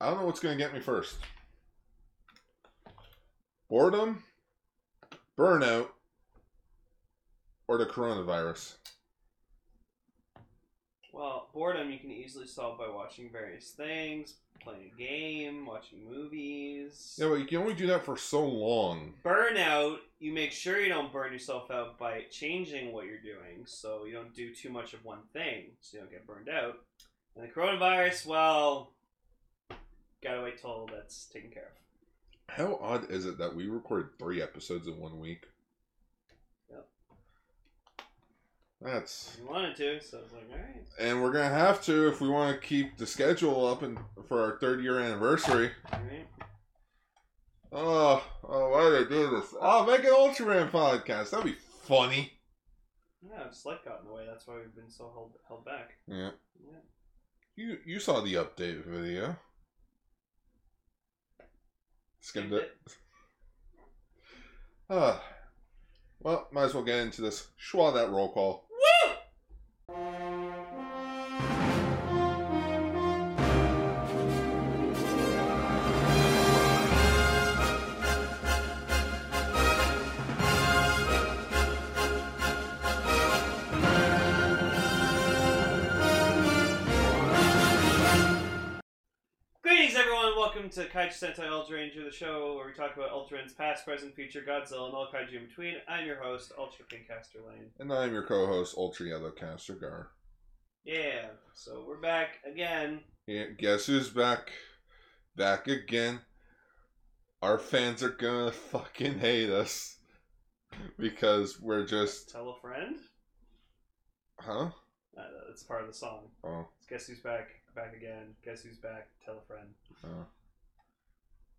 I don't know what's going to get me first. Boredom, burnout, or the coronavirus. Well, boredom you can easily solve by watching various things, playing a game, watching movies. Yeah, but you can only do that for so long. Burnout, you make sure you don't burn yourself out by changing what you're doing, so you don't do too much of one thing, so you don't get burned out. And the coronavirus, well, gotta wait till that's taken care of. How odd is it that we recorded three episodes in one week? Yep. That's You wanted to, so I was like, alright. and we're gonna have to if we want to keep the schedule up and for our third year anniversary. Alright. Oh, oh, why did I do this? Oh, make an Ultraman podcast. That'd be funny. Yeah, Sled got in the way, that's why we've been so held, held back. Yeah. Yeah. You you saw the update video. Skimmed it. Ah. Well, might as well get into this. Schwa that roll call. Welcome to Kaiju Sentai Ultra Ranger, the show where we talk about Ultraman's past, present, future, Godzilla, and all kaiju in between. I'm your host, Ultra Pinkcaster Lane. And I'm your co-host, Ultra Yellow Caster Gar. Yeah, so we're back again. Yeah, guess who's back? Back again. Our fans are gonna fucking hate us because we're just, Tell a friend. huh? Uh, that's part of the song. Oh, Guess who's back? Back again. Guess who's back? Tell a friend. oh.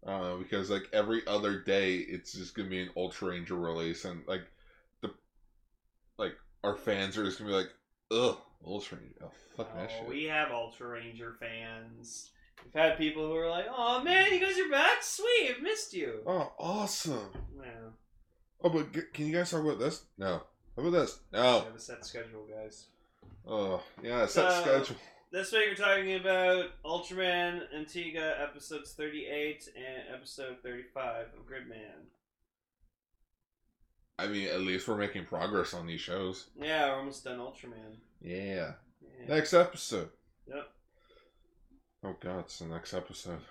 I because like every other day, it's just gonna be an Ultra Ranger release, and like the like our fans are just gonna be like, ugh, Ultra Ranger, oh fuck that Oh, shit. we have Ultra Ranger fans. We've had people who are like, "Oh man, you guys are back! Sweet, I've missed you." Oh, awesome. Yeah, Oh, but g- can you guys talk about this? No. How about this? No. we have a set schedule, guys. Oh, yeah, set So- schedule. This week we're talking about Ultraman and Tiga episodes 38 and episode 35 of Gridman. I mean, at least we're making progress on these shows. Yeah, we're almost done Ultraman. Yeah. Yeah. Next episode. Yep. Oh god, it's the next episode.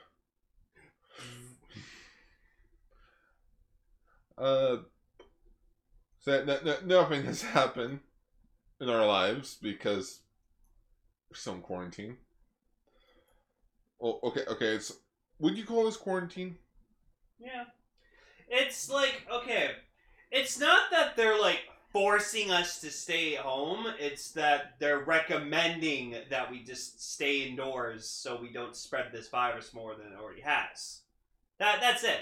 Uh, so nothing has happened in our lives because we're still in quarantine. Oh, okay, okay. It's would you call this quarantine? Yeah. It's like, okay, it's not that they're like forcing us to stay home, it's that they're recommending that we just stay indoors so we don't spread this virus more than it already has. That that's it.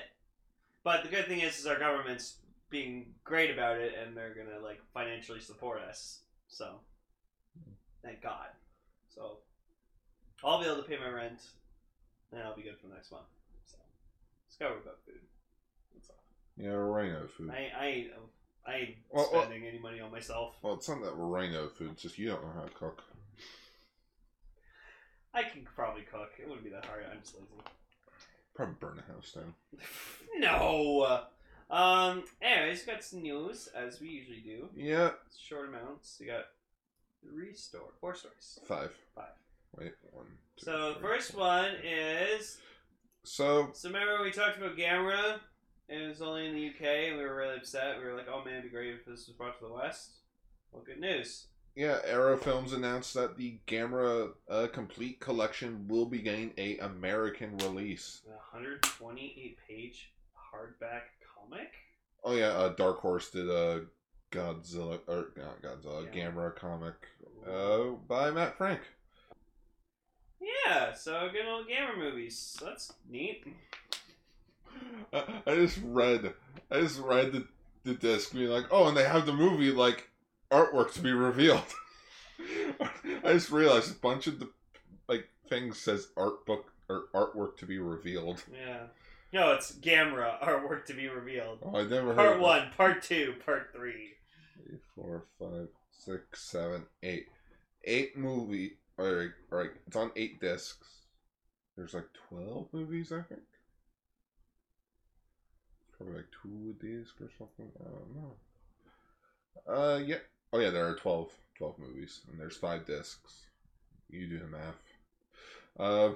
But the good thing is is our government's being great about it and they're to like financially support us. So, thank God. So, I'll be able to pay my rent and I'll be good for the next month. So, let's go about food. That's all. Yeah, rhino food. I I ain't I ain't Well, well- spending any money on myself. Well, it's not that rhino food. It's just you don't know how to cook. I can probably cook. It wouldn't be that hard. I'm just lazy. Probably burn the house down. no. Um. Anyways, got some news as we usually do. Yeah, Short amounts. You got three store, four stories, five. five. Wait, one. Two, So the three, first four. one is. So So remember we talked about Gamera. It was only in the UK, and we were really upset. We were like, "Oh man, it'd be great if this was brought to the West." Well, good news. yeah, Arrow Films announced that the Gamera uh, Complete Collection will be getting a American release. A 128 page hardback comic. Oh yeah, uh, Dark Horse did a Godzilla or not Godzilla Yeah. Gamera comic uh, by Matt Frank. Yeah, so good old Gamera movies. That's neat. I, I just read, I just read the the disc being like, oh, and they have the movie like artwork to be revealed. I just realized a bunch of the like things says art book or artwork to be revealed. Yeah. No, it's Gamera artwork to be revealed. Oh, I never heard. Part of one, part two, part three. Three, four, five, six, seven, eight. Eight movie. Alright, alright. It's on eight discs. there's like twelve movies, I think. Probably like two a disc or something. I don't know. Uh, yeah. Oh yeah, there are 12, 12 movies, and there's five discs. You do the math. Uh,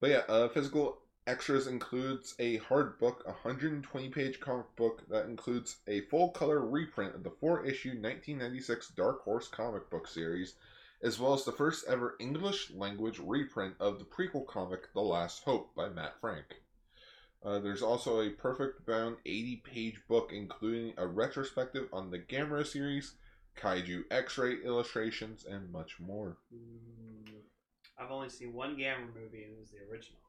but yeah, uh, physical extras includes a hard book, a 120 page comic book that includes a full color reprint of the four issue 1996 Dark Horse comic book series, as well as the first ever English language reprint of the prequel comic The Last Hope by Matt Frank. Uh, there's also a perfect bound 80 page book including a retrospective on the Gamera series, kaiju x ray illustrations, and much more. I've only seen one Gamera movie, and it was the original.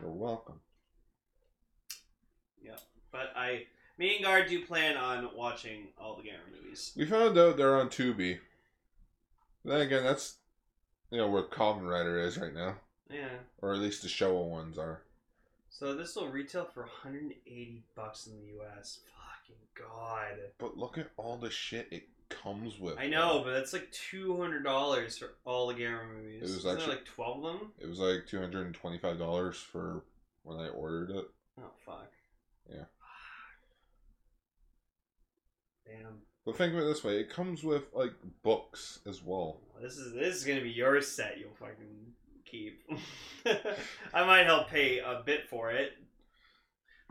You're welcome. Yeah, but I, me and Guard do plan on watching all the Gamera movies. We found out they're on Tubi. Then again, that's you know where Kamen Rider is right now, Yeah. or at least the Showa ones are. So this will retail for 180 bucks in the U.S. Fucking god. But look at all the shit it comes with. I know, but it's like two hundred dollars for all the Gamera movies. It was Isn't there actually- like twelve of them. It was like two hundred and twenty-five dollars for when I ordered it. Oh fuck. Yeah. Damn. But think of it this way: it comes with like books as well. Oh, this is this is gonna be your set. You'll fucking keep. I might help pay a bit for it,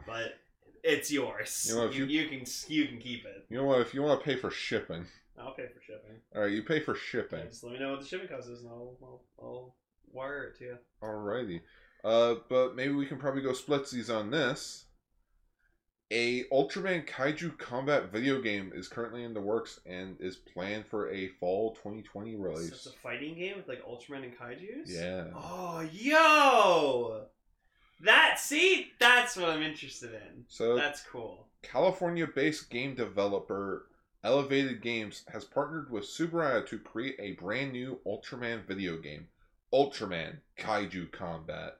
but it's yours. You know, you, you- you can you can keep it. You know what? If you want to pay for shipping, I'll pay for shipping. all right, you pay for shipping. Just let me know what the shipping cost is, and I'll I'll, I'll wire it to you. Alrighty. Uh, but maybe we can probably go splitsies on this. A Ultraman Kaiju Combat video game is currently in the works and is planned for a fall 2020 So release. it's a fighting game with like Ultraman and Kaiju's. Yeah. Oh, yo! That see, that's what I'm interested in. So That's cool. California-based game developer Elevated Games has partnered with Tsuburaya to create a brand new Ultraman video game, Ultraman Kaiju Combat.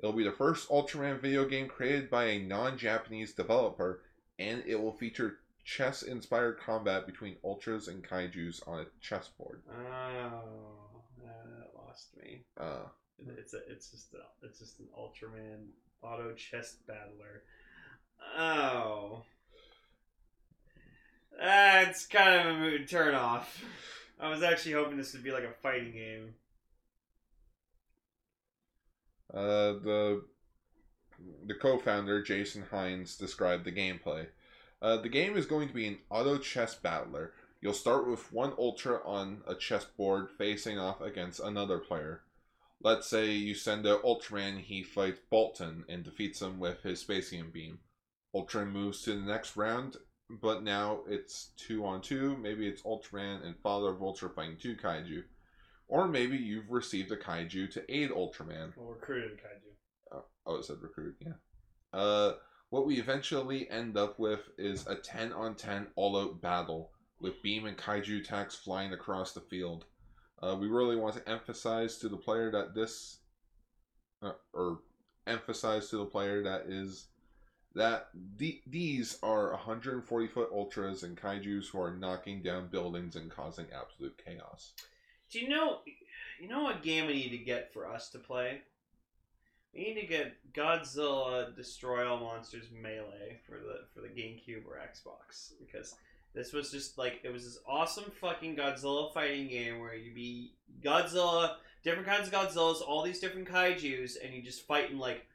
It'll be the first Ultraman video game created by a non-Japanese developer, and it will feature chess-inspired combat between ultras and kaijus on a chessboard. Oh, that lost me. Uh, It's a, it's just a, it's just an Ultraman auto chess battler. Oh, that's kind of a mood turn off. I was actually hoping this would be like a fighting game. Uh, the the co-founder Jason Hines described the gameplay. Uh, the game is going to be an auto chess battler. You'll start with one ultra on a chessboard facing off against another player. Let's say you send a Ultraman, he fights Baltan and defeats him with his Specium beam. Ultraman moves to the next round, but now it's two on two. Maybe it's Ultraman and Father of Ultra fighting two kaiju. Or maybe you've received a kaiju to aid Ultraman. Well, recruited a kaiju. Oh, it said recruit, yeah. Uh, what we eventually end up with is a 10 on 10 all out battle with beam and kaiju attacks flying across the field. Uh, we really want to emphasize to the player that this, uh, or emphasize to the player that is that the, these are 140 foot ultras and kaijus who are knocking down buildings and causing absolute chaos. Do you know? You know what game we need to get for us to play? We need to get Godzilla Destroy All Monsters Melee for the for the GameCube or Xbox because this was just like it was this awesome fucking Godzilla fighting game where you be Godzilla, different kinds of Godzillas, all these different kaiju's, and you just fight in like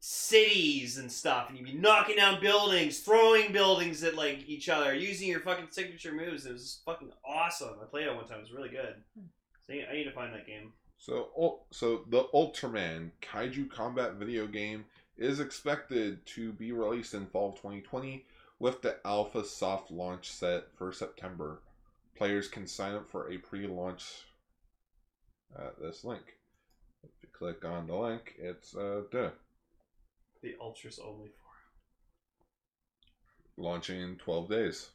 cities and stuff, and you'd be knocking down buildings, throwing buildings at like each other, using your fucking signature moves. It was just fucking awesome. I played it one time; it was really good. Hmm. So I need to find that game. So, so the Ultraman Kaiju Combat video game is expected to be released in fall of 2020 with the alpha soft launch set for September. Players can sign up for a pre-launch at this link. If you click on the link, it's uh, duh, The Ultras only for. launching in 12 days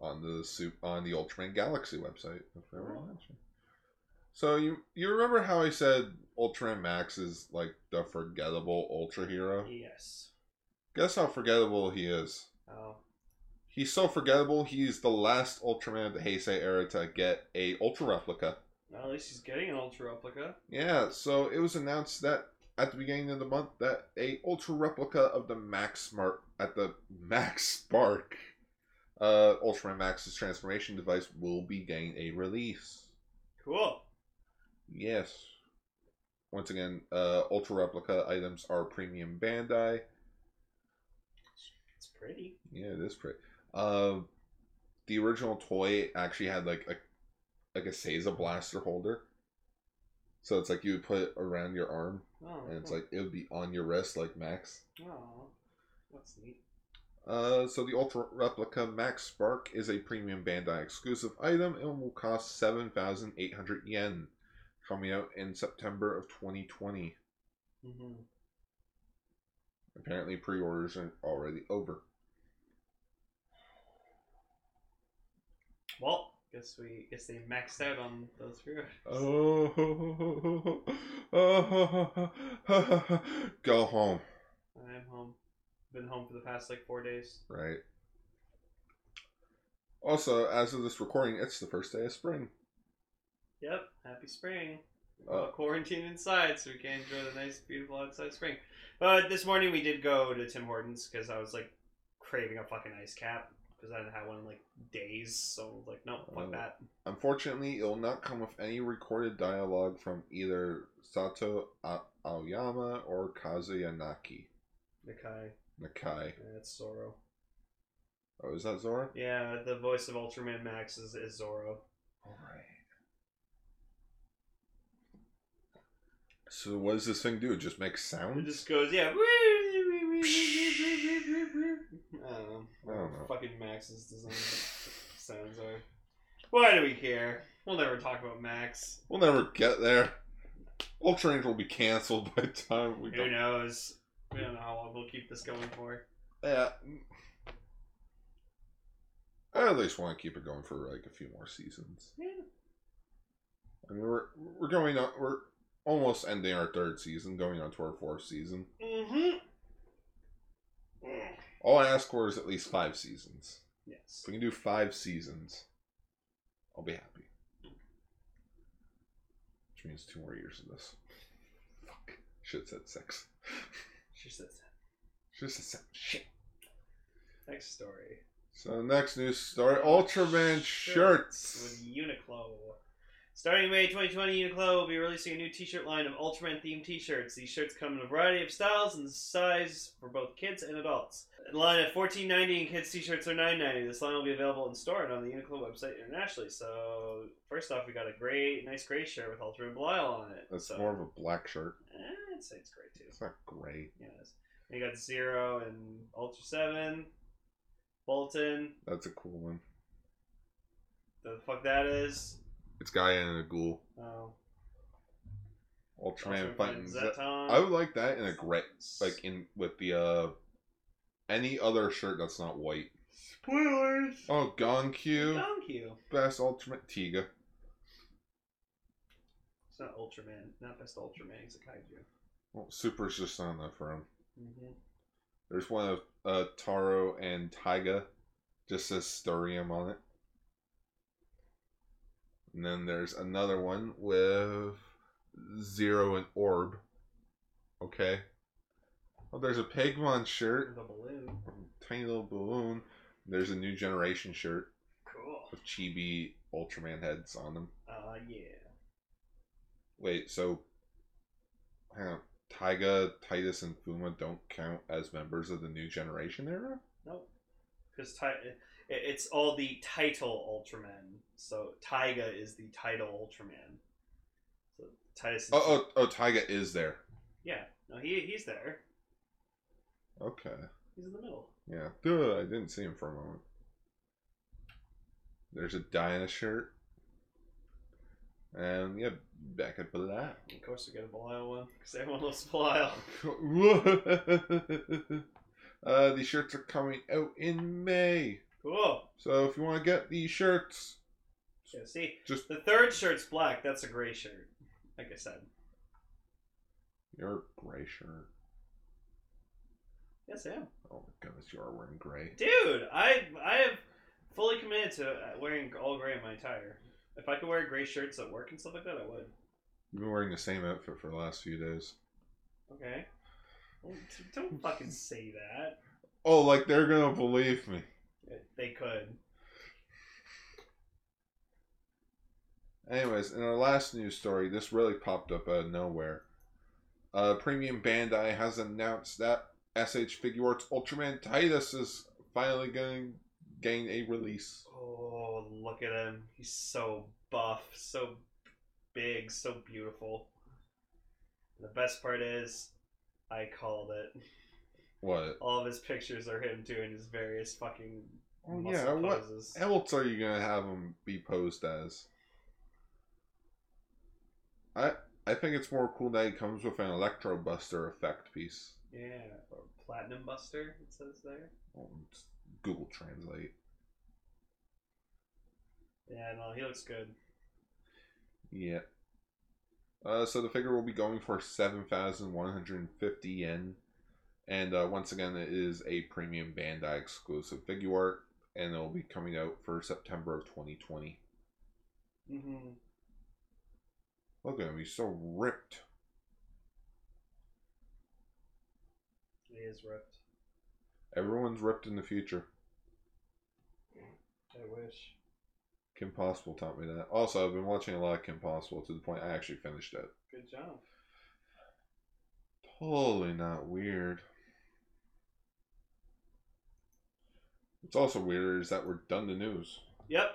on the sup- on the Ultraman Galaxy website. If Oh. So you you remember how I said Ultraman Max is like the forgettable ultra hero? Yes. Guess how forgettable he is. Oh. He's so forgettable. He's the last Ultraman of the Heisei era to get a Ultra replica. Well, at least he's getting an ultra replica. Yeah, so it was announced that at the beginning of the month that a ultra replica of the Max Smart at the Max Spark uh Ultraman Max's transformation device will be getting a release. Cool. Yes. Once again, uh ultra replica items are premium Bandai. Pretty. Yeah, it is pretty. Uh, the original toy actually had like a like a Seiza blaster holder. So it's like you would put it around your arm, Oh, and it's cool. like it would be on your wrist, like Max. oh, that's neat. Uh, so the Ultra Replica Max Spark is a premium Bandai exclusive item and will cost seven thousand eight hundred yen, coming out in September of twenty twenty. hmm Apparently, pre-orders are already over. Well, guess we guess they maxed out on those pre Oh, go home. I am home. Been home for the past like four days. Right. Also, as of this recording, it's the first day of spring. Yep. Happy spring. Uh, all quarantined inside, so we can enjoy the nice, beautiful outside spring. But this morning we did go to Tim Hortons because I was like craving a fucking ice cap because I hadn't had one in like days. So like, no, fuck Oh. that. Unfortunately, it will not come with any recorded dialogue from either Sato A- Aoyama or Kazuya Naki. Nakai. Nakai. Yeah, that's Zoro. Oh, is that Zoro? Yeah, the voice of Ultraman Max is, is Zoro. Alright. So, what does this thing do? It just makes sound. It just goes, yeah. Don't know. I don't know. Fucking Max's design sounds are. Why do we care? We'll never talk about Max. We'll never get there. Ultra Ranger will be canceled by the time we Who go. knows? We don't know how long we'll keep this going for. Yeah. I at least want to keep it going for like a few more seasons. Yeah. I mean, we're we're going on. We're almost ending our third season, going on to our fourth season. Mm-hmm. All I ask for is at least five seasons. Yes. If we can do five seasons, I'll be happy. Which means two more years of this. Fuck. Should have said six. She says Should have said seven. Shit. next story. So next news story: Ultraman shirts. with Uniqlo. Starting May 2020, Uniqlo will be releasing a new T-shirt line of Ultraman themed T-shirts. These shirts come in a variety of styles and size for both kids and adults. The line at 14.90 and kids T-shirts are 9.90. This line will be available in store and on the Uniqlo website internationally. So first off, we got a great, nice gray shirt with Ultraman Belial on it. That's so, more of a black shirt. Eh, I'd say it's great too. It's not gray. Yeah, it is. And you got Zero and Ultra Seven, Baltan. That's a cool one. The fuck that is. It's Gaia and Agul. Oh, Ultraman Ultraman fighting. Zetton. I would like that in a gray, like in with the uh, any other shirt that's not white. spoilers. Oh, Gonkyu, Thank you. best Ultimate Tiga. It's not Ultraman, not best Ultraman. He's a kaiju. Well, Super's just on that for him. Mm-hmm. There's one of uh, Taro and Taiga, just says Storium on it. And then there's another one with Zero and Orb. Okay. Oh, there's a Pigmon shirt, The balloon. tiny little balloon. There's a new generation shirt Cool. with chibi Ultraman heads on them. Uh, yeah. Wait, so hang on. Taiga, Titas, and Fuma don't count as members of the new generation era? Nope. Because it, it's all the title Ultraman. So Taiga is the title Ultraman. So Titas. Is Oh, oh, oh, Taiga is there. Yeah. No, he he's there. Okay. He's in the middle. Yeah. Duh, I didn't see him for a moment. There's a Dyna shirt. And yeah, back at Belial. Of course, we get a Belial one because everyone loves Belial. uh, these shirts are coming out in May. Cool. So if you want to get these shirts, Yeah. See, just the third shirt's black. That's a gray shirt. Like I said. your gray shirt. Yes, I am. Oh my goodness, you are wearing gray. Dude, I I have fully committed to uh, wearing all gray in my attire. If I could wear gray shirts at work and stuff like that, I would. You've been wearing the same outfit for the last few days. Okay. Don't fucking say that. Oh, like they're gonna believe me. They could. Anyways, in our last news story, this really popped up out of nowhere. Uh, Premium Bandai has announced that SH Figuarts Ultraman Titas is finally going to gain a release. Oh, look at him. He's so buff, so big, so beautiful. The best part is, I called it. What? All of his pictures are him doing his various fucking muscle yeah, what poses. else are you to have him be posed as? I I think it's more cool that he comes with an Electro Buster effect piece. Yeah, or Platinum Buster, it says there. It's Google Translate. Yeah, no, he looks good. Yeah. Uh, so the figure will be going for 7,150 yen. And uh, once again, it is a premium Bandai exclusive figure art. And it will be coming out for September of 2020. Mm-hmm. Look at him, he's so ripped. He is ripped. Everyone's ripped in the future. I wish. Kim Possible taught me that. Also, I've been watching a lot of Kim Possible to the point I actually finished it. Good job. Totally not weird. What's also weird is that we're done the news. Yep.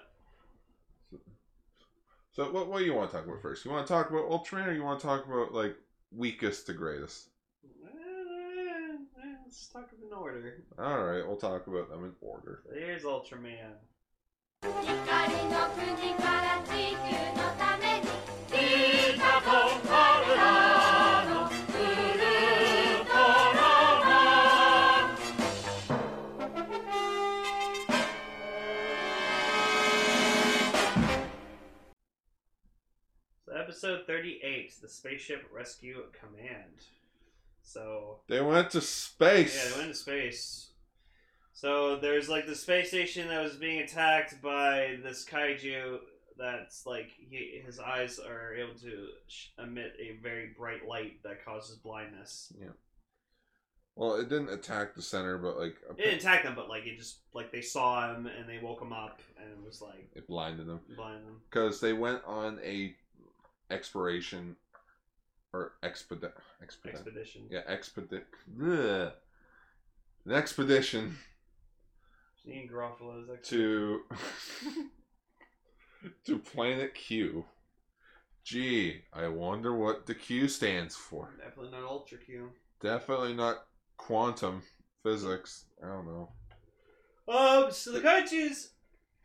So what what do you want to talk about first? You want to talk about Ultraman or you want to talk about like weakest to greatest? Eh, Let's talk in order. Alright, we'll talk about them in order. Here's Ultraman. Episode 38, the Spaceship Rescue Command. So They went to space. Yeah, they went to space. So there's like the space station that was being attacked by this kaiju. That's like he, his eyes are able to sh- emit a very bright light that causes blindness. Yeah. Well, it didn't attack the center, but like It didn't attack them, but like it just like they saw him and they woke him up and it was like it blinded them blinded them. because they went on a exploration or expedite expedite Expedition. yeah expedite an expedition Ian Garofalo's expedition. to to planet Q. Gee, I wonder what the Q stands for. Definitely not Ultra Q. Definitely not quantum physics. I don't know. Um, so the kaiju's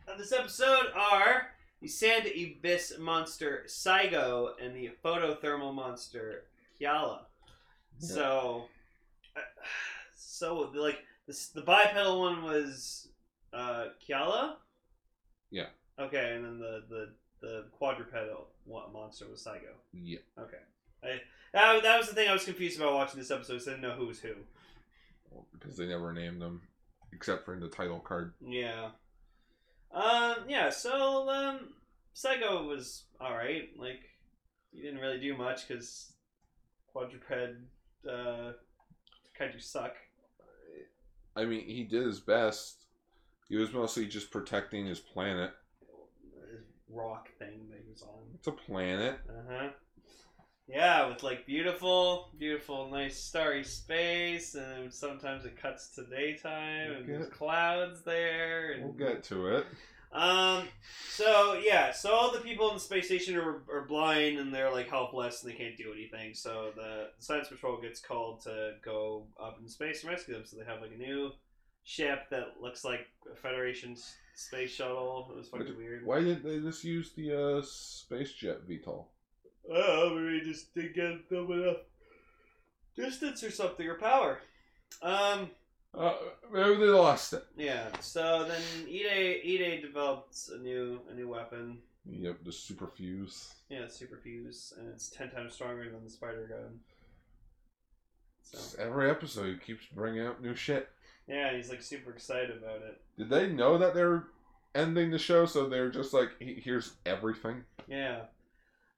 of this episode are the sand abyss monster Saigo and the photothermal monster Kiala. Yeah. So, uh, so like this, the bipedal one was uh, Kiala. Yeah. Okay, and then the the the quadrupedal monster was Saigo. Yeah. Okay, I that, that was the thing I was confused about watching this episode. 'cause I didn't know who was who. Well, because they never named them except for in the title card. Yeah. Um. Yeah. So um, Saigo was all right. Like, he didn't really do much because quadruped uh, kaiju suck. I mean, he did his best. He was mostly just protecting his planet. His rock thing that he was on. It's a planet. Uh huh. Yeah, with like beautiful, beautiful, nice starry space, and sometimes it cuts to daytime, and there's clouds there. And, We'll get to it. Um. So yeah. So all the people in the space station are, are blind and they're like helpless and they can't do anything. So the science patrol gets called to go up in space and rescue them. So they have like a new ship that looks like a Federation space shuttle. It was fucking weird. Why didn't they just use the uh, space jet VTOL? Oh, maybe just didn't get them enough distance or something or power. Um. Uh, maybe they lost it. Yeah. So then Ide Ide developed a new a new weapon. Yep, the super fuse. Yeah, super fuse, and it's ten times stronger than the spider gun. So Every episode he keeps bringing out new shit. yeah, he's like super excited about it. Did they know that they're ending the show, so they're just like, here's everything. Yeah.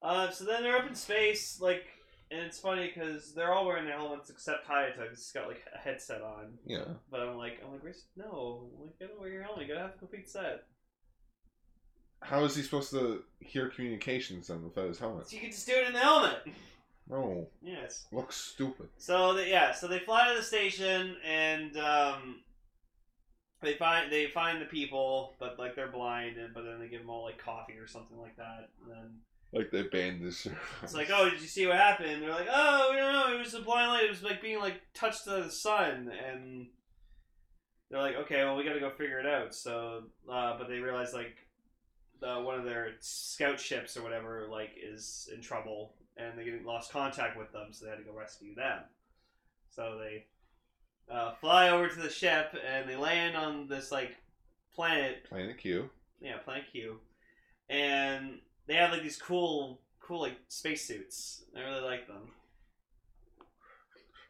Uh, so then they're up in space, like, and it's funny because they're all wearing their helmets except Hayata. 'cause He's got like a headset on. Yeah. But I'm like, I'm like, Grace, no, like, you gotta wear your helmet. You gotta have a complete set. How is he supposed to hear communications then without his helmet? So you can just do it in the helmet. No, yes. looks stupid. So they, yeah, so they fly to the station and um, they find they find the people, but like they're blind, and but then they give them all like coffee or something like that. And then Like they banned this. it's like, oh, did you see what happened? They're like, oh, we don't know. It was a blind light. It was like being like touched to the sun, and they're like, okay, well, we got to go figure it out. So, uh, but they realize like uh, one of their scout ships or whatever like is in trouble, and they lost contact with them, so they had to go rescue them. So they uh, fly over to the ship and they land on this like planet Planet Q. yeah, Planet Q, and they have like these cool, cool like spacesuits. I really like them.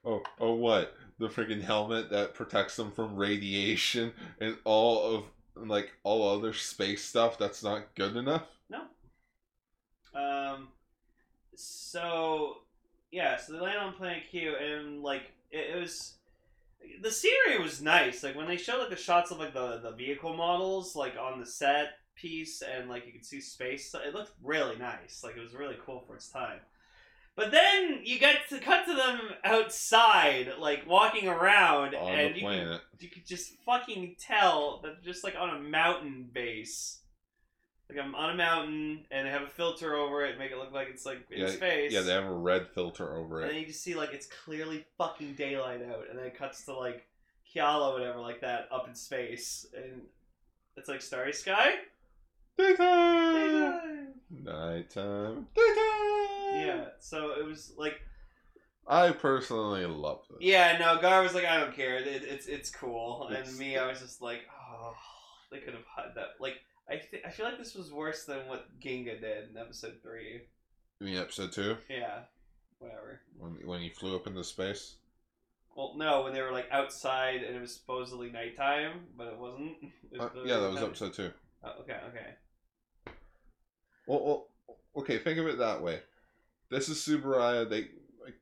Oh, oh, what? The freaking helmet that protects them from radiation and all of like all other space stuff. That's not good enough. No. Um, so yeah, so they land on Planet Q, and like it, it was. The scenery was nice. Like when they showed like the shots of like the the vehicle models like on the set piece, and like you could see space. It looked really nice. Like it was really cool for its time. But then you get to cut to them outside, like walking around, On and you can planet. you could just fucking tell that just like on a mountain base. Like I'm on a mountain and they have a filter over it, make it look like it's like in Yeah, space. Yeah, they have a red filter over it. and then you just see like it's clearly fucking daylight out, and then it cuts to like Kiala or whatever like that up in space, and it's like starry sky. Daytime. Daytime. Nighttime. Daytime. Yeah, so it was like I personally love this. yeah, no, Gar was like I don't care, it, it's it's cool, It's- and me I was just like oh they could have had that like. I, th- I feel like this was worse than what Ginga did in episode three. You mean episode two Yeah, whatever. when when he flew up into space? Well, no, when they were like outside and it was supposedly nighttime, but it wasn't. It Uh, yeah, that was daytime. episode two. Oh, okay, okay. Well, well, okay. Think of it that way. This is Tsuburaya. They like,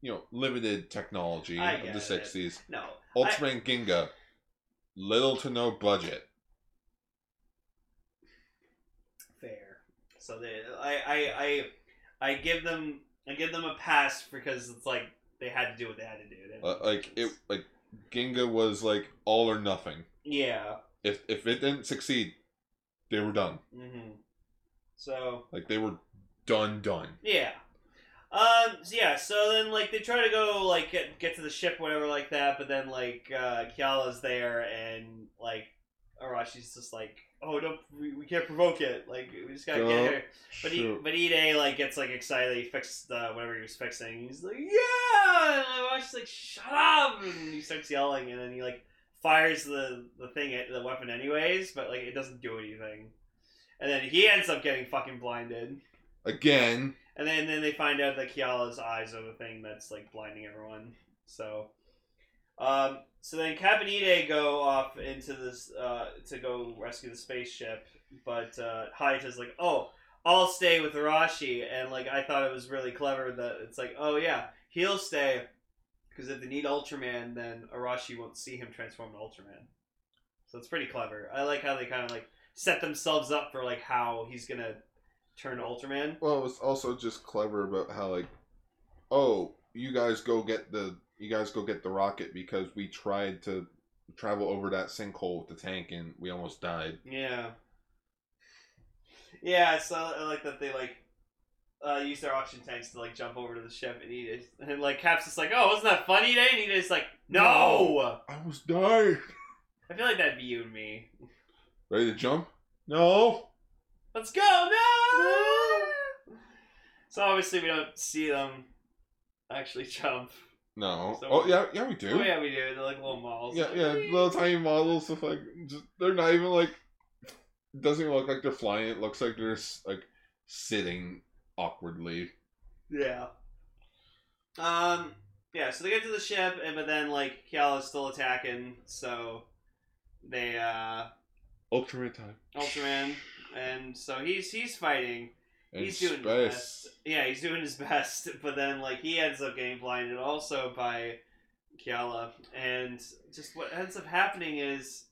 you know, limited technology I of the. '60s. No, Ultraman Ginga, little to no budget. fair. So they, I, I, I, I give them, I give them a pass because it's like they had to do what they had to do. Uh, like it, like Ginga was like all or nothing. Yeah. If if it didn't succeed, they were done. hmm So Like they were done, done. Yeah. Um. so yeah. So then, like, they try to go like get get to the ship, whatever, like that. But then, like, uh, Kiala's there, and like, Arashi's just like, "Oh, don't we, we can't provoke it. Like, we just gotta Go get here." But he, but Ide like gets like excited. He fixed uh, whatever he was fixing. He's like, "Yeah!" And Arashi's like, "Shut up!" And he starts yelling, and then he like fires the the thing, the weapon, anyways. But like, it doesn't do anything. And then he ends up getting fucking blinded. Again, And then, then they find out that Kiala's eyes are the thing that's like blinding everyone. So, um, so then Cap and Ide go off into this uh, to go rescue the spaceship, but uh, Hayata's like, "Oh, I'll stay with Arashi," and like I thought it was really clever that it's like, "Oh yeah, he'll stay." Because if they need Ultraman, then Arashi won't see him transform to Ultraman. So it's pretty clever. I like how they kind of like set themselves up for like how he's gonna turn to Ultraman. well, it's also just clever about how like, oh, you guys go get the you guys go get the rocket because we tried to travel over that sinkhole with the tank and we almost died. Yeah. Yeah, so I like that they like uh, use their oxygen tanks to like jump over to the ship and eat it. And like Cap's just like, oh, wasn't that funny today? And he's like, no! I was dying. I feel like that'd be you and me. Ready to jump? No. Let's go! No! So obviously we don't see them actually jump. No. So- oh yeah, yeah we do. Oh yeah, we do. They're like little models. Yeah, yeah, little tiny models with like, just, they're not even like, it doesn't even look like they're flying. It looks like they're s- like sitting awkwardly. Yeah. Um. Yeah. So they get to the ship, and but then like Kiala's still attacking, so they uh Ultraman time. Ultraman, and so he's he's fighting. And he's doing his best. Yeah, he's doing his best, but then like he ends up getting blinded also by Kiala, and just what ends up happening is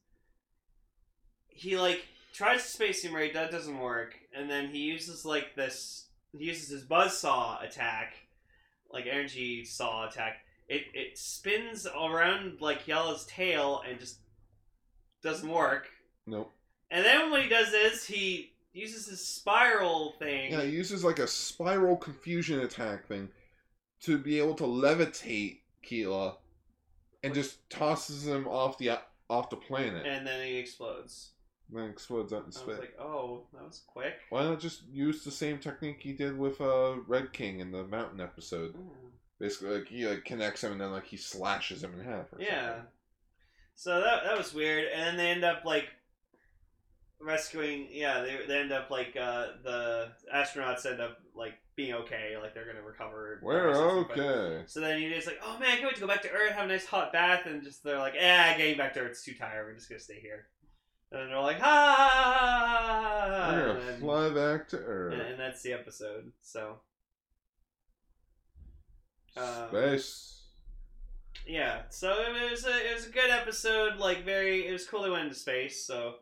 he like tries to space him right, that doesn't work, and then he uses like this. He uses his buzzsaw attack, like energy saw attack. It it spins around like Kiala's tail and just doesn't work. Nope. And then what he does is he uses his spiral thing. Yeah, he uses like a spiral confusion attack thing to be able to levitate Keela and just tosses him off the off the planet and then he explodes. Then explodes out in I was like, oh, that was quick. Why not just use the same technique he did with uh, Red King in the mountain episode? Mm. Basically, like he like connects him and then like he slashes him in half. Or Yeah. something. So that that was weird, and then they end up like rescuing. Yeah, they they end up like uh, the astronauts end up like being okay, like they're gonna recover. We're but- okay. So then you're just like, oh man, I can't wait to go back to Earth, have a nice hot bath, and just they're like, eh, getting back to Earth's too tired. We're just gonna stay here. And they're like, ah, We're and, gonna then- fly back to Earth. and, and that's the episode. So um, Space. yeah, so it was a it was a good episode. Like very, it was cool. They went into space. So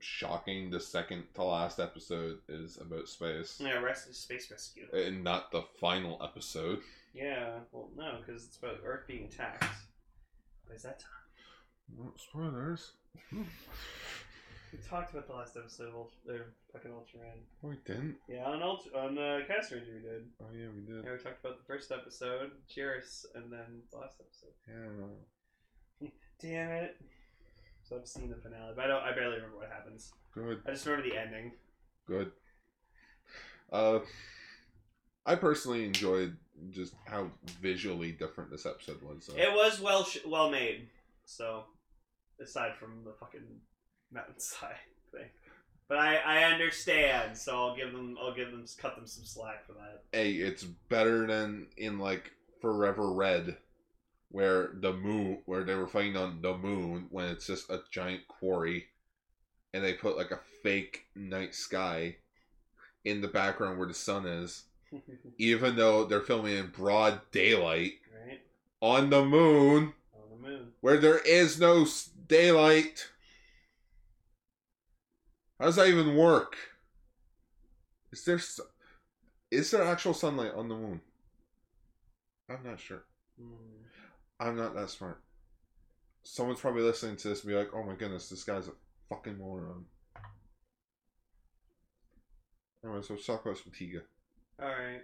Shocking. The second to last episode is about space, yeah, rest is space rescue. and not the final episode. Yeah, well, no, because it's about Earth being attacked. But is that time? Well, Spoilers. We talked about the last episode of Ult- uh, fucking Ultraman. Oh, we didn't. Yeah, on Ult- on uh, Cast Ranger we did. Oh yeah, we did. Yeah, we talked about the first episode, Cheers, and then the last episode. Yeah. Damn it! So I've seen the finale, but I don't. I barely remember what happens. Good. I just remember the ending. Good. Uh, I personally enjoyed just how visually different this episode was. It was well sh- well made. So, aside from the fucking mountainside thing, but I I understand. So I'll give them I'll give them cut them some slack for that. hey, it's better than in like Forever Red, where the moon, where they were fighting on the moon when it's just a giant quarry, and they put like a fake night sky in the background where the sun is, even though they're filming in broad daylight right on the moon on the moon. where there is no daylight. How does that even work? Is there is there actual sunlight on the moon? I'm not sure. Hmm. I'm not that smart. Someone's probably listening to this and be like, "Oh my goodness, this guy's a fucking moron." Anyway, so let's talk about Spatiga. All right.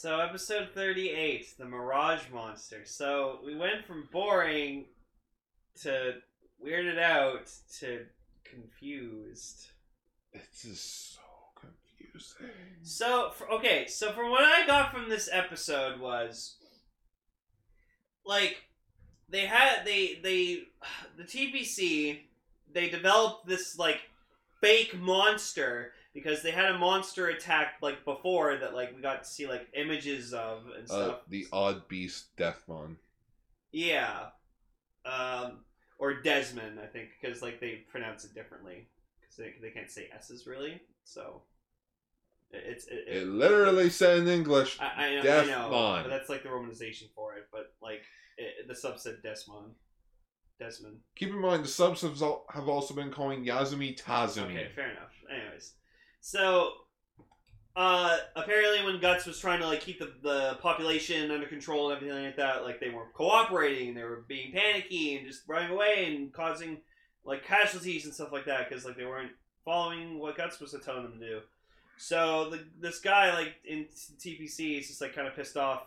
So episode thirty-eight, the Mirage Monster. So we went from boring to weirded out to confused. This is so confusing. So, for, okay, so from what I got from this episode was like they had they they the TPC they developed this like fake monster because they had a monster attack like before that like we got to see like images of and Uh, stuff. the odd beast Deathmon. Yeah. Um, or Desmond, I think, because like they pronounce it differently because they, they can't say S's really. So it- it's it, It literally said in English, I, I, know, I Deathmon. know, but that's like the romanization for it. But like it, the sub said Desmond, Desmond. Keep in mind, the subs have have also been calling Yazumi Tazumi. Okay, fair enough. Anyways, so uh, apparently when Guts was trying to like keep the, the population under control and everything like that, like they weren't cooperating, and they were being panicky and just running away and causing like casualties and stuff like that because like they weren't following what Guts was telling them to do. So the this guy like in TPC is just like kind of pissed off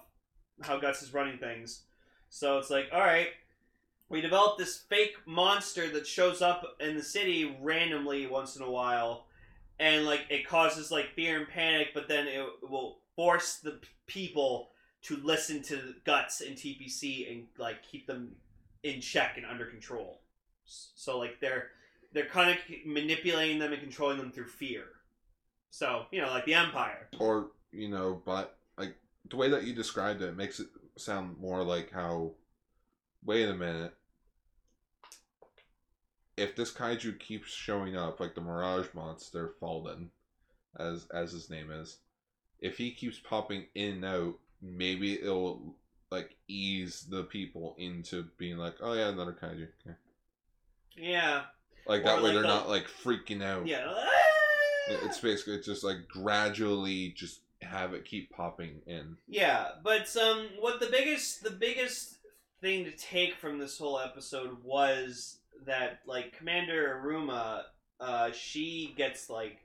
how Guts is running things. So it's like, all right, we developed this fake monster that shows up in the city randomly once in a while and like it causes like fear and panic but then it will force the people to listen to Guts and TPC and like keep them in check and under control. So like they're they're kind of manipulating them and controlling them through fear. So you know, like the Empire. or you know, but like the way that you described it makes it sound more like how. Wait a minute. If this kaiju keeps showing up, like the Mirage monster Falden, as as his name is, if he keeps popping in and out, maybe it'll like ease the people into being like, oh yeah, another kaiju. Okay. Yeah. Like Or that way like they're the- not like freaking out. Yeah. It's basically just like gradually just have it keep popping in. Yeah, but um, what the biggest the biggest thing to take from this whole episode was that like Commander Aruma, uh, she gets like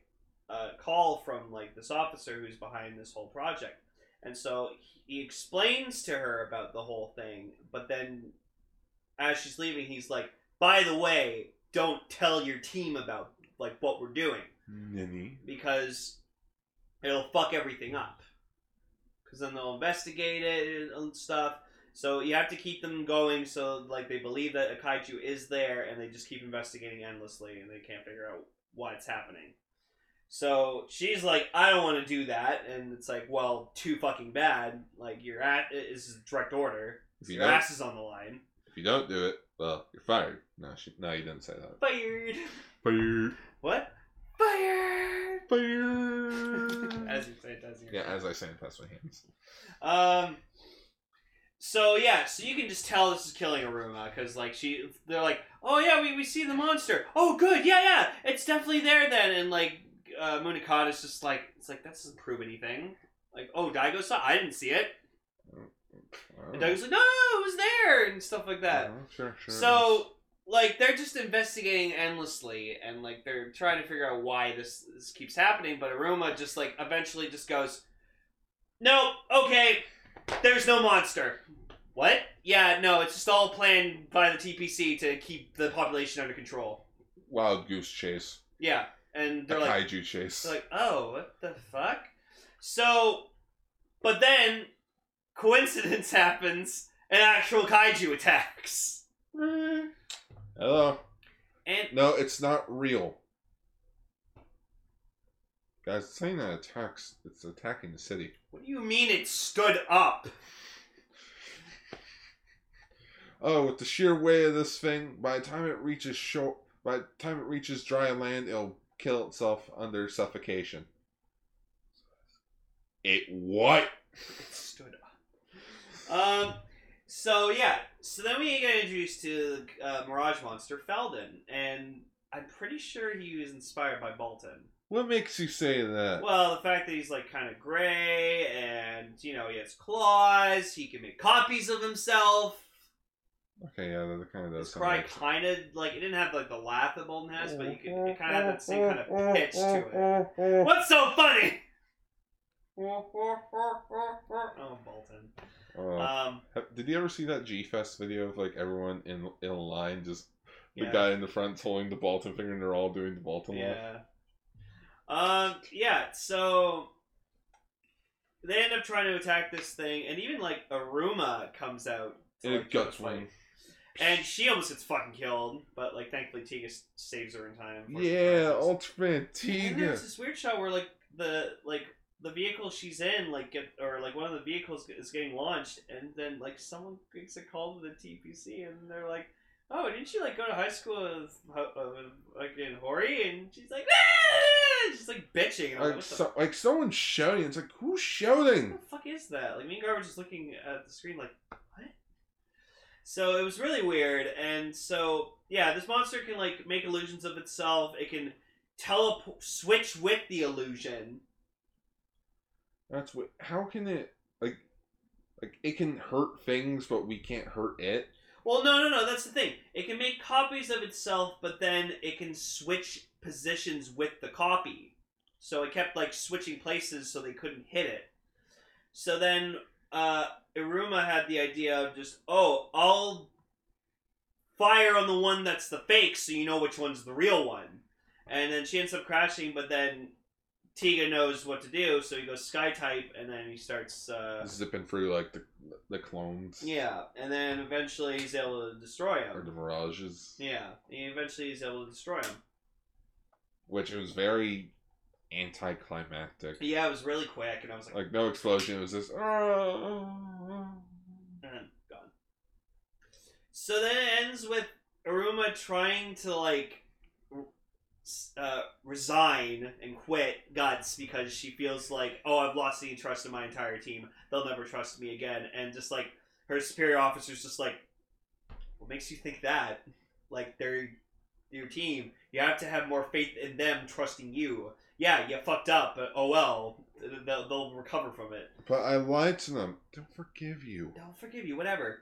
a call from like this officer who's behind this whole project, and so he explains to her about the whole thing, but then as she's leaving, he's like, "By the way, don't tell your team about like what we're doing." Nini. because it'll fuck everything up. Because then they'll investigate it and stuff. So you have to keep them going so like they believe that a kaiju is there and they just keep investigating endlessly and they can't figure out what's happening. So she's like, I don't want to do that, and it's like, well, too fucking bad. Like you're at is direct order. If you Your ass is on the line. if you don't do it, well, you're fired. No, she, no, you didn't say that. Fired. Fired. What? Fired. Fired. As you say, it does. yeah, as I say, it, past my hands. Um. So yeah, so you can just tell this is killing Aruma because like she, they're like, oh yeah, we, we see the monster. Oh good, yeah yeah, it's definitely there then. And like uh, Munakata's just like, it's like that doesn't prove anything. Like oh Daigo saw, I didn't see it. And Daigo's like, no, no, it was there and stuff like that. Oh, sure, sure. So like they're just investigating endlessly and like they're trying to figure out why this this keeps happening, but Aruma just like eventually just goes, Nope, okay, there's no monster. What? Yeah, no, it's just all planned by the TPC to keep the population under control. wild goose chase, Yeah. And a they're like kaiju chase. they're like, oh, what the fuck? So but then coincidence happens and actual kaiju attacks. Hello. And No, it's not real. Guys, it's saying that attacks. It's attacking the city. What do you mean it stood up? Oh, with the sheer weight of this thing, by the time it reaches shore, by the time it reaches dry land, it'll kill itself under suffocation. It what? It stood up. Um. So yeah. So then we get introduced to uh, Mirage Monster Felden, and I'm pretty sure he was inspired by Baltan. What makes you say that? Well, the fact that he's like kind of gray, and you know he has claws. He can make copies of himself. Okay, yeah, that kind of does. His sound cry like- kind of like it didn't have like the laugh that Baltan has, but you could it kind of had that same kind of pitch to it. What's so funny? Oh, Baltan. Uh, Um, did you ever see that G Fest video of like everyone in in line, just the Yeah. guy in the front's holding the Baltan finger, and they're all doing the Baltan laugh? Yeah. Um, yeah, so they end up trying to attack this thing, and even like Aruma comes out. to, And like, it guts fight. one. And she almost gets fucking killed, but like thankfully Tiga saves her in time. Yeah, crashes. Ultraman And there's this weird shot where like the like the vehicle she's in like get or like one of the vehicles is getting launched, and then like someone makes a call to the TPC, and they're like, "Oh, didn't you like go to high school with, uh, like in Hori?" And she's like, "Ah!" she's like bitching. Like, Like, so, like someone's shouting. It's like who's shouting? what the fuck is that? Like me and Garbage just looking at the screen like, what? So it was really weird, and so yeah, this monster can like make illusions of itself. It can teleport, switch with the illusion. That's what. How can it like? Like it can hurt things, but we can't hurt it. Well, no, no, no. That's the thing. It can make copies of itself, but then it can switch positions with the copy. So it kept like switching places, so they couldn't hit it. So then uh, Iruma had the idea of just, oh, I'll fire on the one that's the fake, so you know which one's the real one. And then she ends up crashing, but then Tiga knows what to do, so he goes sky type, and then he starts. Uh, Zipping through like the the clones. yeah, and then eventually he's able to destroy Or the mirages. Yeah, he eventually he's able to destroy him. Which was very anticlimactic. Yeah, it was really quick, and I was like, Like no explosion, it was just "Ah." and then gone. So then it ends with Aruma trying to like uh, resign and quit Guts because she feels like, oh, I've lost the trust in my entire team. They'll never trust me again. And just like her superior officer's just like, what makes you think that? Like they're your team. You have to have more faith in them trusting you. Yeah, you fucked up, but oh well. They'll, they'll recover from it. But I lied to them. Don't forgive you. Don't forgive you, whatever.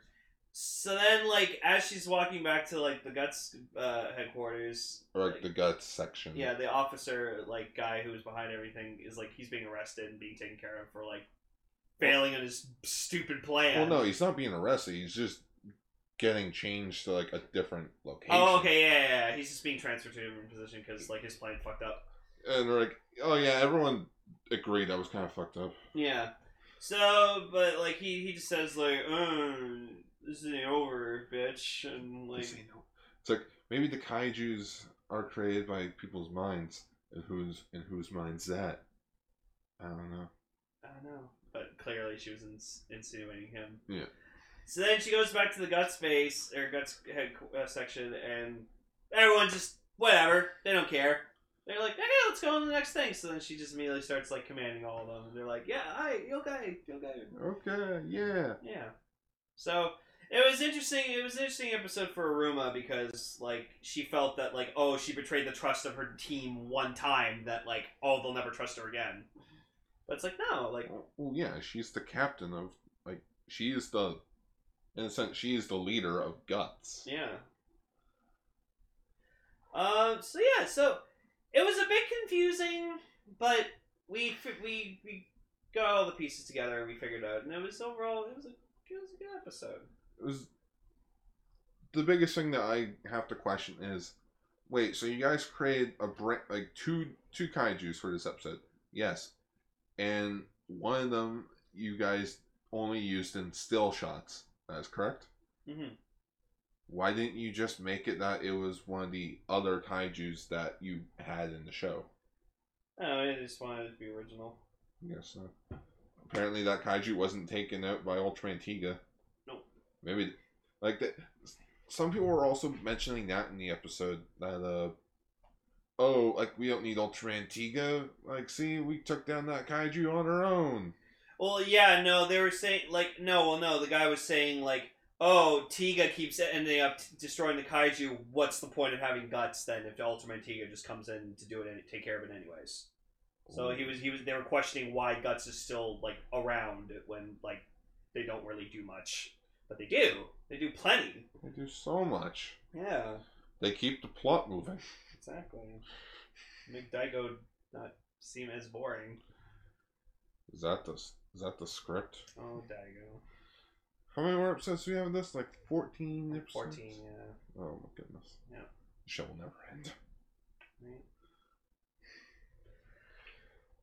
So then, like, as she's walking back to like the guts uh, headquarters, Or like the guts section. yeah, the officer, like guy who was behind everything, is like he's being arrested and being taken care of for like failing on his stupid plan. Well, no, he's not being arrested. He's just getting changed to like a different location. Oh, okay, yeah, yeah, yeah. He's just being transferred to a different position because like his plane fucked up. And they're like, oh yeah, everyone agreed that was kind of fucked up. Yeah. So, but like he he just says like, uh, "This ain't over, bitch," and like, It's like maybe the kaiju's are created by people's minds, and whose in whose minds that? I don't know. I don't know, but clearly she was ins- insinuating him. Yeah. So then she goes back to the gut space or guts head uh, section, and everyone just whatever. They don't care. They're like, okay, let's go on to the next thing. So then she just immediately starts like commanding all of them. And they're like, yeah, you okay, okay. Okay, yeah. Yeah. So it was interesting. It was an interesting episode for Aruma because like she felt that like oh she betrayed the trust of her team one time that like oh they'll never trust her again. But it's like no, like Well, yeah, she's the captain of like she is the in a sense she is the leader of guts. yeah. Um. So yeah. So it was a bit confusing, but we we we got all the pieces together and we figured out, and it was overall it was a it was a good episode. It was the biggest thing that I have to question is wait, so you guys created a brand like two two kaijus for this episode. Yes. And one of them you guys only used in still shots. That is correct? Mm-hmm. Why didn't you just make it that it was one of the other kaijus that you had in the show? Oh, I just wanted it to be original. Yes. so. Apparently, that kaiju wasn't taken out by Ultraman Tiga. Nope. Maybe, like that. Some people were also mentioning that in the episode that uh, oh, like we don't need Ultraman Tiga. Like, see, we took down that kaiju on our own. Well, yeah, no, they were saying like no, well, no, the guy was saying like, oh, Tiga keeps ending up t- destroying the kaiju. What's the point of having guts then if Ultraman Tiga just comes in to do it and take care of it anyways? So he was he was they were questioning why guts is still like around when like they don't really do much, but they do. They do plenty. They do so much. Yeah, They keep the plot moving. exactly. Make Daigo not seem as boring. Is that the is that the script? Oh, Daigo. How many more episodes do we have of this? Like fourteen. episodes? Fourteen, yeah. Oh my goodness. Yeah. The show will never end. Right.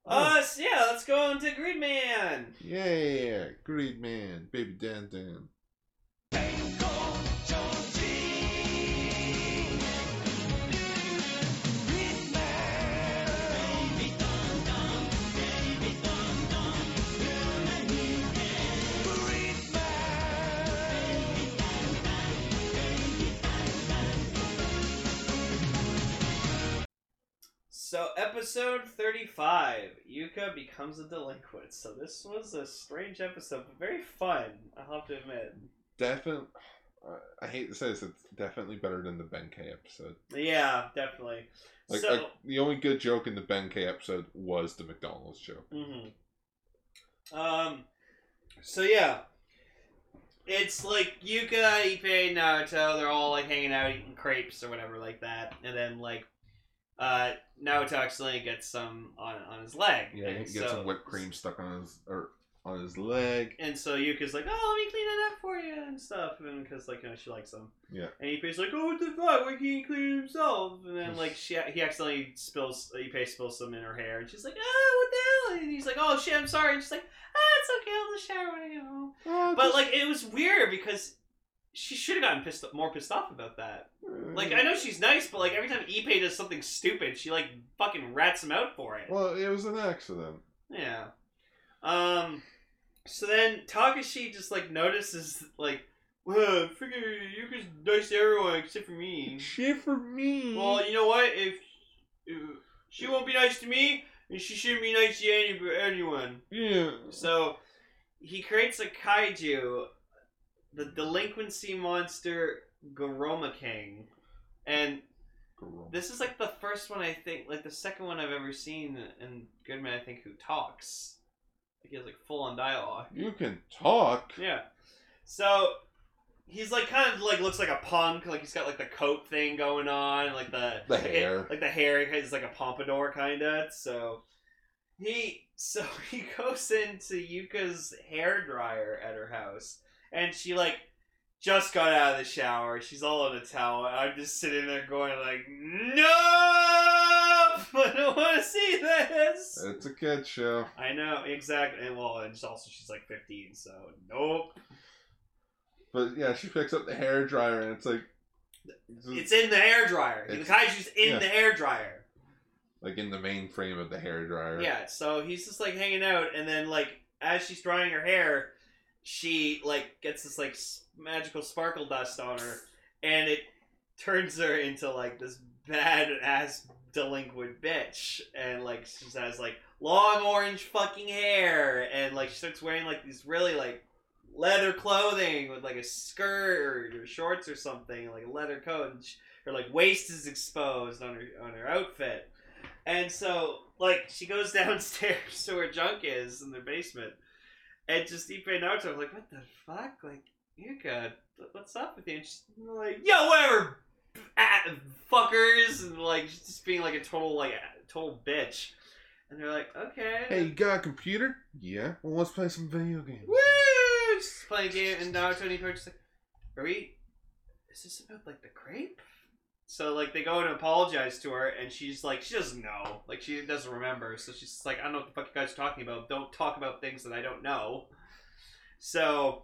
Uh, so yeah, let's go on to Gridman. Yeah, Gridman, Baby Dan Dan. So, episode 35 Yuka becomes a delinquent. So, this was a strange episode, but very fun, I'll have to admit. Definitely. I hate to say this, it's definitely better than the Benkei episode. Yeah, definitely. Like, so, like, the only good joke in the Benkei episode was the McDonald's joke. hmm Um, so yeah. It's like Yuka, Ippei, Naruto, they're all like hanging out eating crepes or whatever like that. And then like uh Naruto accidentally gets some on on his leg. Yeah, and he gets so- some whipped cream stuck on his, or on his leg. And so Yuka's like, "Oh, let me clean it up for you and stuff," and because like you know she likes him. Yeah. And Ippei's like, "Oh, what the fuck? Why can't he clean it himself?" And then like she he accidentally spills Ippei spills some in her hair, and she's like, "Oh, what the hell?" And he's like, "Oh shit, I'm sorry." And she's like, "Ah, it's okay. I'll just shower when I get home." Oh, But just- like it was weird because she should have gotten pissed more pissed off about that. Like I know she's nice, but like every time Ippei does something stupid, she like fucking rats him out for it. Well, it was an accident. Yeah. Um. So then Takashi just like notices like, well, figure Yuka's nice to everyone except for me. Shit for me. Well, you know what? If, if she won't be nice to me, and she shouldn't be nice to any, anyone. yeah. So he creates a kaiju, the delinquency monster Goroma King, and this is like the first one I think, like the second one I've ever seen in Gridman. I think who talks. Like he has like full on dialogue. You can talk. Yeah. So he's like kind of like looks like a punk. Like he's got like the coat thing going on, like the The hair. like the hair is like a pompadour kind of. So he so he goes into Yuka's hair dryer at her house, and she like just got out of the shower. She's all in a towel. I'm just sitting there going like, no, I don't want to see this. It's a kid show. I know exactly. And well, and also she's like 15, so nope. But yeah, she picks up the hair dryer and it's like It's in the hair dryer. The kaiju's in yeah. the hair dryer. like in the main frame of the hair dryer. Yeah, so he's just like hanging out, and then like as she's drying her hair, she like gets this like magical sparkle dust on her, and it turns her into like this bad ass delinquent bitch, and like she has like long orange fucking hair, and like she starts wearing like these really like leather clothing with like a skirt or shorts or something, like a leather coat, and she, her like waist is exposed on her on her outfit. And so, like, she goes downstairs to where Junk is in their basement, and just Ipe Naruto was like, "What the fuck? Like, you got what's up with you?" And she's like, "Yo, whatever, ah, fuckers," and like just being like a total like a total bitch. And they're like, "Okay." Hey, you got a computer? Yeah. Well, let's play some video games. Woo! Just playing a game, and Naruto and are just like, "Are we? Is this about like the crepe?" So like they go and apologize to her, and she's like, she doesn't know, like she doesn't remember. So she's just like, I don't know what the fuck you guys are talking about. Don't talk about things that I don't know. So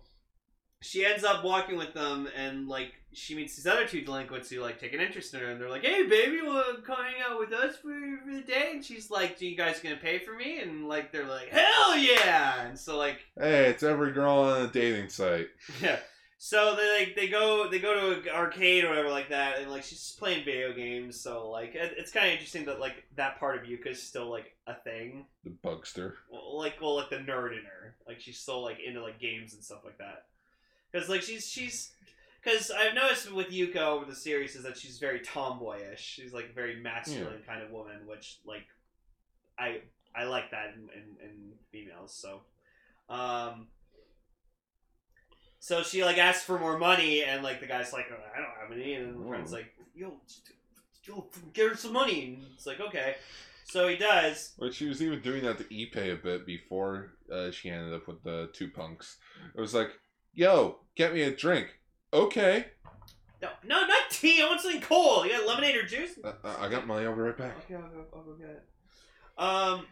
she ends up walking with them, and like she meets these other two delinquents who like take an interest in her, and they're like, "Hey, baby, want to come hang out with us for, for the day?" And she's like, "Do you guys gonna pay for me?" And like they're like, "Hell yeah!" And so like Hey, it's every girl on a dating site. yeah. So they like they go they go to an arcade or whatever like that, and like she's playing video games. So like it, it's kind of interesting that like that part of Yuka is still like a thing. The bugster. Well, like well like the nerd in her, like she's still like into like games and stuff like that. Because like she's she's because I've noticed with Yuka over the series is that she's very tomboyish. She's like a very masculine kind of woman, which like I I like that in, in, in females. So, um, so she like asks for more money, and like the guy's like, I don't have any, and the friend's Oh. like, yo, yo, get her some money, and it's like okay. So he does. But she was even doing that to Ipe a bit before uh, she ended up with the two punks. It was like, yo, get me a drink. Okay. No, no, not tea. I want something cold. You got lemonade or juice? Uh, uh, I got money. I'll be right back. Okay, I'll go, I'll go get it. Um,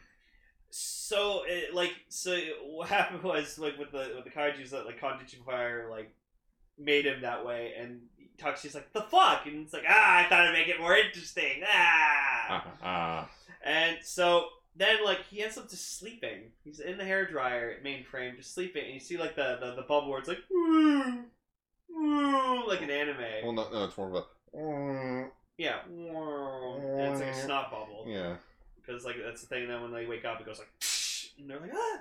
so it, like, so what happened was like with the with the kaiju's that like Khan Digifer like made him that way, and Takshi's like the fuck, and it's like ah, I thought I'd make it more interesting, ah, ah. and so. Then like he ends up just sleeping. He's in the hair dryer mainframe, just sleeping, and you see like the the, the bubble where it's like woo, woo, like an anime. Well, no, no, it's more of a. Yeah, and it's like a snot bubble. Yeah. because like that's the thing. that when they wake up, it goes like, and they're like, ah,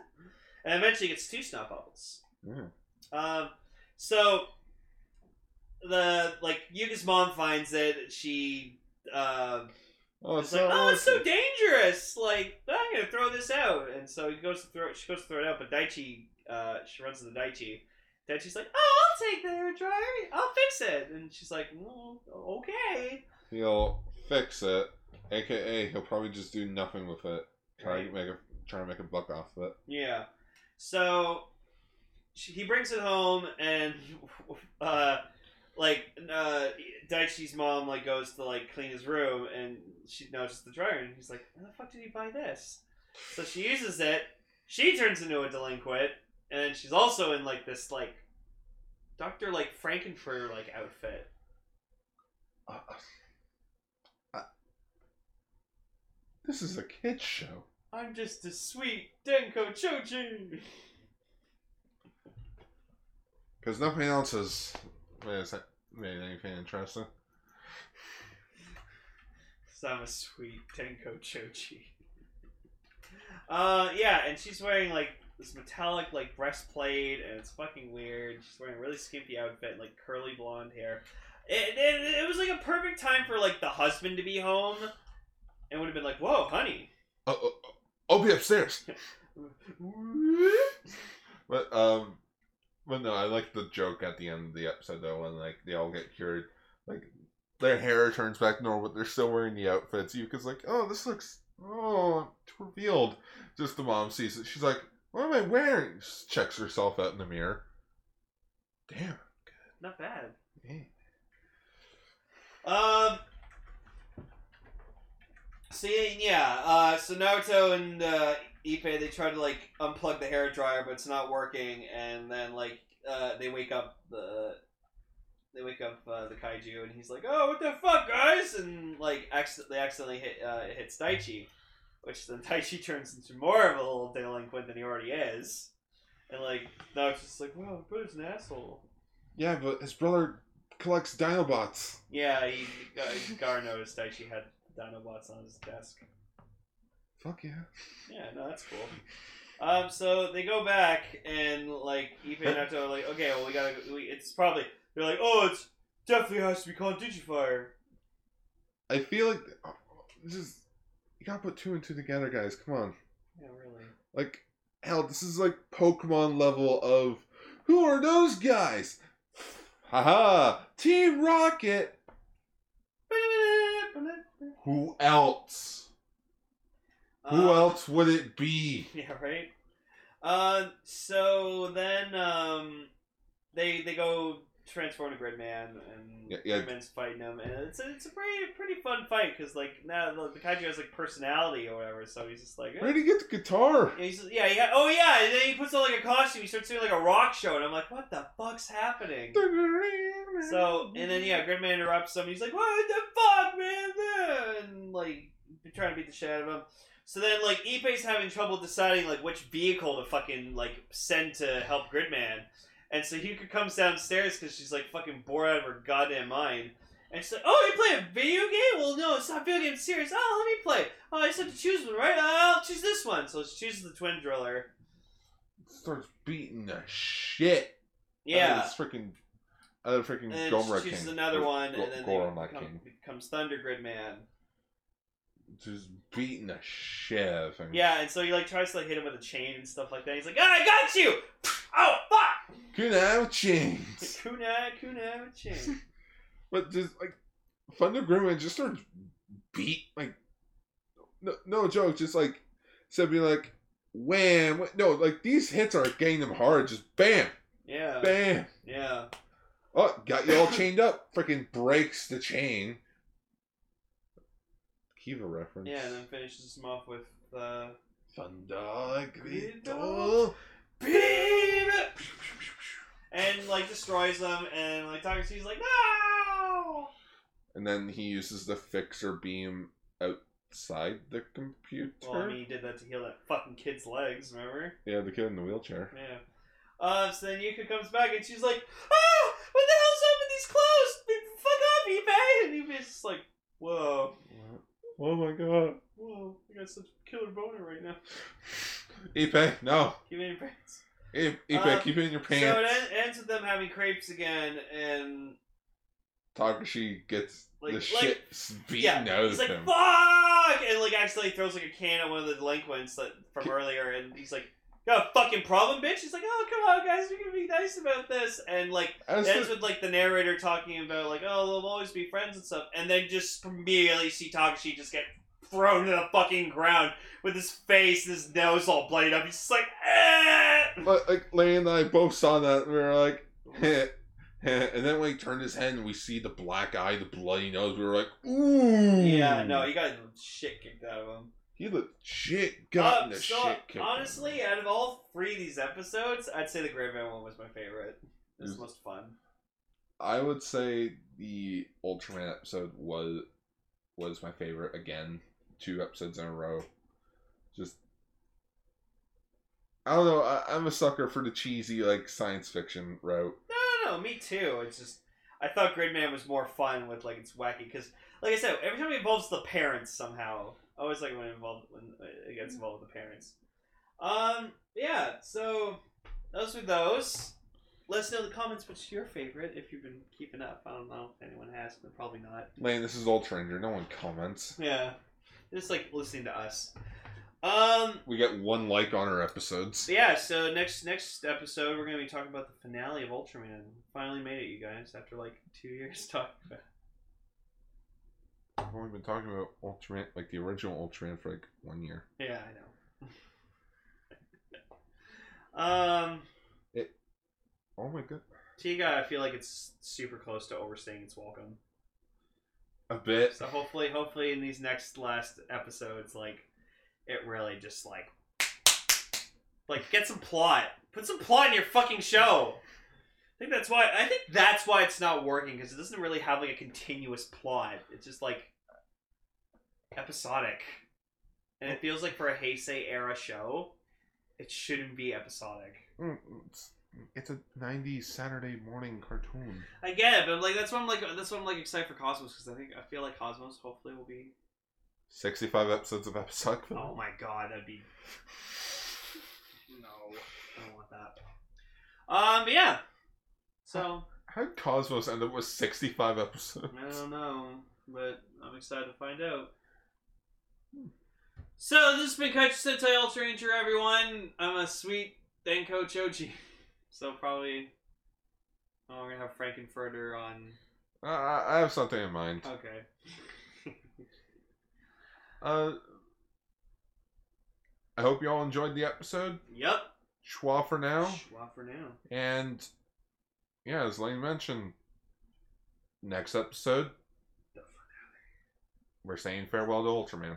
and eventually it gets two snot bubbles. Yeah. Um, so the like Yuka's mom finds it. She uh, Oh, it's like, not oh, it's so dangerous. Like I'm gonna throw this out, and so he goes to throw. She goes to throw it out, but Daichi, uh, she runs to the Daichi. Daichi's like, oh, I'll take the hair dryer. I'll fix it. And she's like, well, okay. He'll fix it, aka he'll probably just do nothing with it. Try Right. to make a try to make a buck off of it. Yeah. So she, he brings it home, and uh, like uh, Daichi's mom like goes to like clean his room, and she notices the dryer, and he's like, "How the fuck did you buy this?" So she uses it. She turns into a delinquent, and she's also in like this like Doctor like Frankenfurter like outfit. Uh, uh, this is a kid's show. I'm just a sweet Denko Choji. Because nothing else has made, made anything interesting. So I'm a sweet Denko Choji. Uh, yeah, and she's wearing like this metallic like breastplate, and it's fucking weird. She's wearing a really skimpy outfit, like curly blonde hair. It, it, it was like a perfect time for like the husband to be home, and would have been like, "Whoa, honey." Oh, I'll be upstairs. But um, but no, I like the joke at the end of the episode though when like they all get cured, like their hair turns back normal, but they're still wearing the outfits. Yuka's like, oh, this looks oh it's revealed. Just the mom sees it. She's like, what am I wearing? Just checks herself out in the mirror. Damn. good. Not bad. Yeah. Um. So yeah, yeah. Uh, so Naruto and uh, Ippei they try to like unplug the hair dryer, but it's not working. And then like uh, they wake up the they wake up uh, the kaiju, and he's like, "Oh, what the fuck, guys!" And like acc- they accidentally hit uh, it hits Daichi, which then Daichi turns into more of a little delinquent than he already is. And like Naruto's just like, "Wow, brother's an asshole." Yeah, but his brother collects Dinobots. Yeah, he uh, Gar noticed Daichi had Dinobots on his desk. Fuck yeah. Yeah, no, that's cool. Um, so they go back and like Ippei and Naruto are like, okay, well we gotta, we, it's probably they're like, oh, it's definitely has to be called Digifer. I feel like oh, this is you gotta put two and two together, guys. Come on. Yeah, really. Like, hell, this is like Pokemon level of who are those guys? Haha, Team Rocket. Who else? Who Um, else would it be? Yeah, right. Uh, so then um, they they go transform to Gridman, and Yeah, yeah. Gridman's fighting him, and it's a, it's a pretty pretty fun fight because like now the, the kaiju has like personality or whatever, so he's just like. eh. where did he get the guitar? Yeah, he's, yeah, ha- oh yeah, and then he puts on like a costume. He starts doing like a rock show, and I'm like, what the fuck's happening? So, and then yeah, Gridman interrupts him. He's like, what the fuck, man? And like trying to beat the shit out of him. So then like Ippei's having trouble deciding like which vehicle to fucking like send to help Gridman. And so Yuka comes downstairs because she's like fucking bored out of her goddamn mind. And she's like, "Oh, you play a video game? Well, no, it's not video game series. Oh, let me play. Oh, I just have to choose one, right? I'll choose this one." So she chooses the twin driller. Starts beating the shit. Yeah. This freaking. Out of freaking and Gomra she chooses King. another Or one, Go- and then Goro, they not come, King. becomes Thunder Grid Man. Just beating the shit out of him. Yeah, and so he like tries to like hit him with a chain and stuff like that. He's like, "Ah, I got you! Oh fuck! Kunai chains. Kunai, kunai with chain. But just like Thunder Gridman just starts beat like no no joke, just like said be like wham no, like these hits are getting them hard, just bam, Yeah, bam. yeah. Oh, got you all chained up. Freaking breaks the chain. Kiva reference. Yeah, and then finishes him off with uh, Thunder Grito. Beam, and like destroys them, and like Takashi's like, no. And then he uses the fixer beam outside the computer. Well, I mean, he did that to heal that fucking kid's legs. Remember? yeah, the kid in the wheelchair. Yeah. Uh, so then Yuka comes back and she's like, "Ah, what closed. hell's up with these clothes? Fuck off, Ippei!" And Ippei's just like, "Whoa, Oh my god. whoa, I got such a killer boner right now. Ipe, no. Give me your pants." Ipe, Ipe Uh, keep it in your pants. So pants. it en- ends with them having crepes again, and Takashi gets Like- the like- shit beaten yeah, out he's of like, him. "Fuck!" and like accidentally throws like a can at one of the delinquents that from earlier, and he's like. Got a fucking problem, bitch? He's like, oh, come on, guys, we can be nice about this. And, like, As ends the- with like the narrator talking about like, oh, they'll always be friends and stuff, and then just immediately see Takashi just get thrown to the fucking ground with his face, and his nose all bloodied up. He's just like, eh! like, like Lane and I both saw that and we were like, heh. and then when he turned his head and we see the black eye, the bloody nose, we were like, ooh. Yeah, no, he got shit kicked out of him. He legit got Uh, the so, shit kicked. honestly, out of all three of these episodes, I'd say the Gridman one was my favorite. It was Is- the most fun. I would say the Ultraman episode was was my favorite again, two episodes in a row. Just I don't know. I, I'm a sucker for the cheesy like science fiction route. No, no, no, me too. It's just I thought Gridman was more fun with like it's wacky because, like I said, every time it involves the parents somehow. I always like when it involved when it gets involved with the parents. Um, yeah. So those were those. Let us know in the comments what's your favorite if you've been keeping up. I don't know if anyone has, but probably not. Lane, this is Ultra Ranger. No one comments. Yeah, just like listening to us. Um, We get one like on our episodes. yeah. So next next episode, we're gonna be talking about the finale of Ultraman. Finally made it, you guys, after like two years talking about. I've only been talking about Ultraman, like the original Ultraman, for like one year. Yeah, I know. um, It. Oh my god, Tiga, I feel like it's super close to overstaying its welcome. a bit. So hopefully, hopefully in these next last episodes, like it really just like, like get some plot, put some plot in your fucking show. I think that's why. I think that's why it's not working because it doesn't really have like a continuous plot. It's just like episodic, and it feels like for a Heisei era show, it shouldn't be episodic. Mm, It's, it's a '90s Saturday morning cartoon. I get it, but like that's why I'm like that's why I'm like excited for Cosmos because I think I feel like Cosmos hopefully will be. 65 episodes of episodic. Oh my god, that'd be. No, I don't want that. Um, but yeah. So How did Cosmos end up with 65 episodes? I don't know, but I'm excited to find out. So this has been Coach Sentai Ultra Ranger, everyone. I'm a sweet Denko Choji. So probably. Oh, we're gonna have Frankenfurter on. Uh, I I have something in mind. Okay. Uh, I hope you all enjoyed the episode. Yep. Schwa for now. Schwa for now. And yeah, as Lane mentioned, next episode, we're saying farewell to Ultraman.